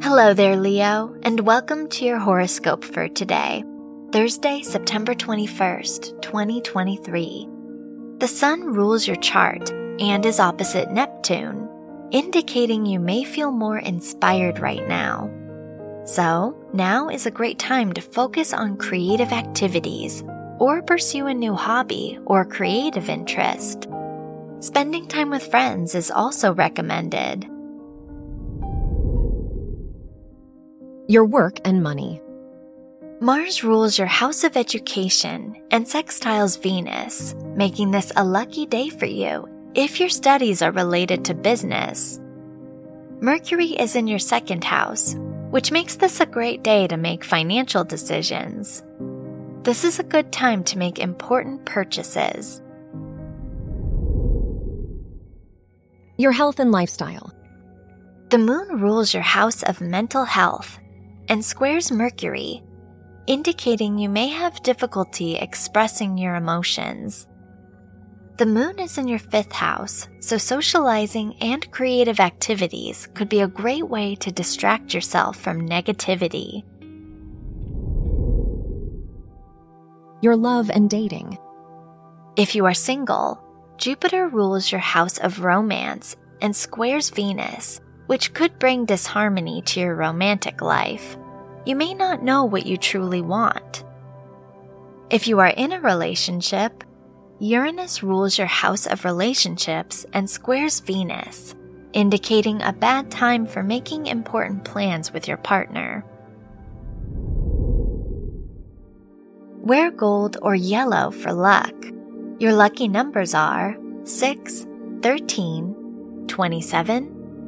Hello there, Leo, and welcome to your horoscope for today, Thursday, September 21st, 2023. The Sun rules your chart and is opposite Neptune, indicating you may feel more inspired right now. So, now is a great time to focus on creative activities or pursue a new hobby or creative interest. Spending time with friends is also recommended. Your work and money. Mars rules your house of education and sextiles Venus, making this a lucky day for you if your studies are related to business. Mercury is in your second house, which makes this a great day to make financial decisions. This is a good time to make important purchases. Your health and lifestyle. The moon rules your house of mental health and squares Mercury, indicating you may have difficulty expressing your emotions. The moon is in your fifth house, so socializing and creative activities could be a great way to distract yourself from negativity. Your love and dating. If you are single, Jupiter rules your house of romance and squares Venus, which could bring disharmony to your romantic life. You may not know what you truly want. If you are in a relationship, Uranus rules your house of relationships and squares Venus, indicating a bad time for making important plans with your partner. Wear gold or yellow for luck. Your lucky numbers are 6, 13, 27,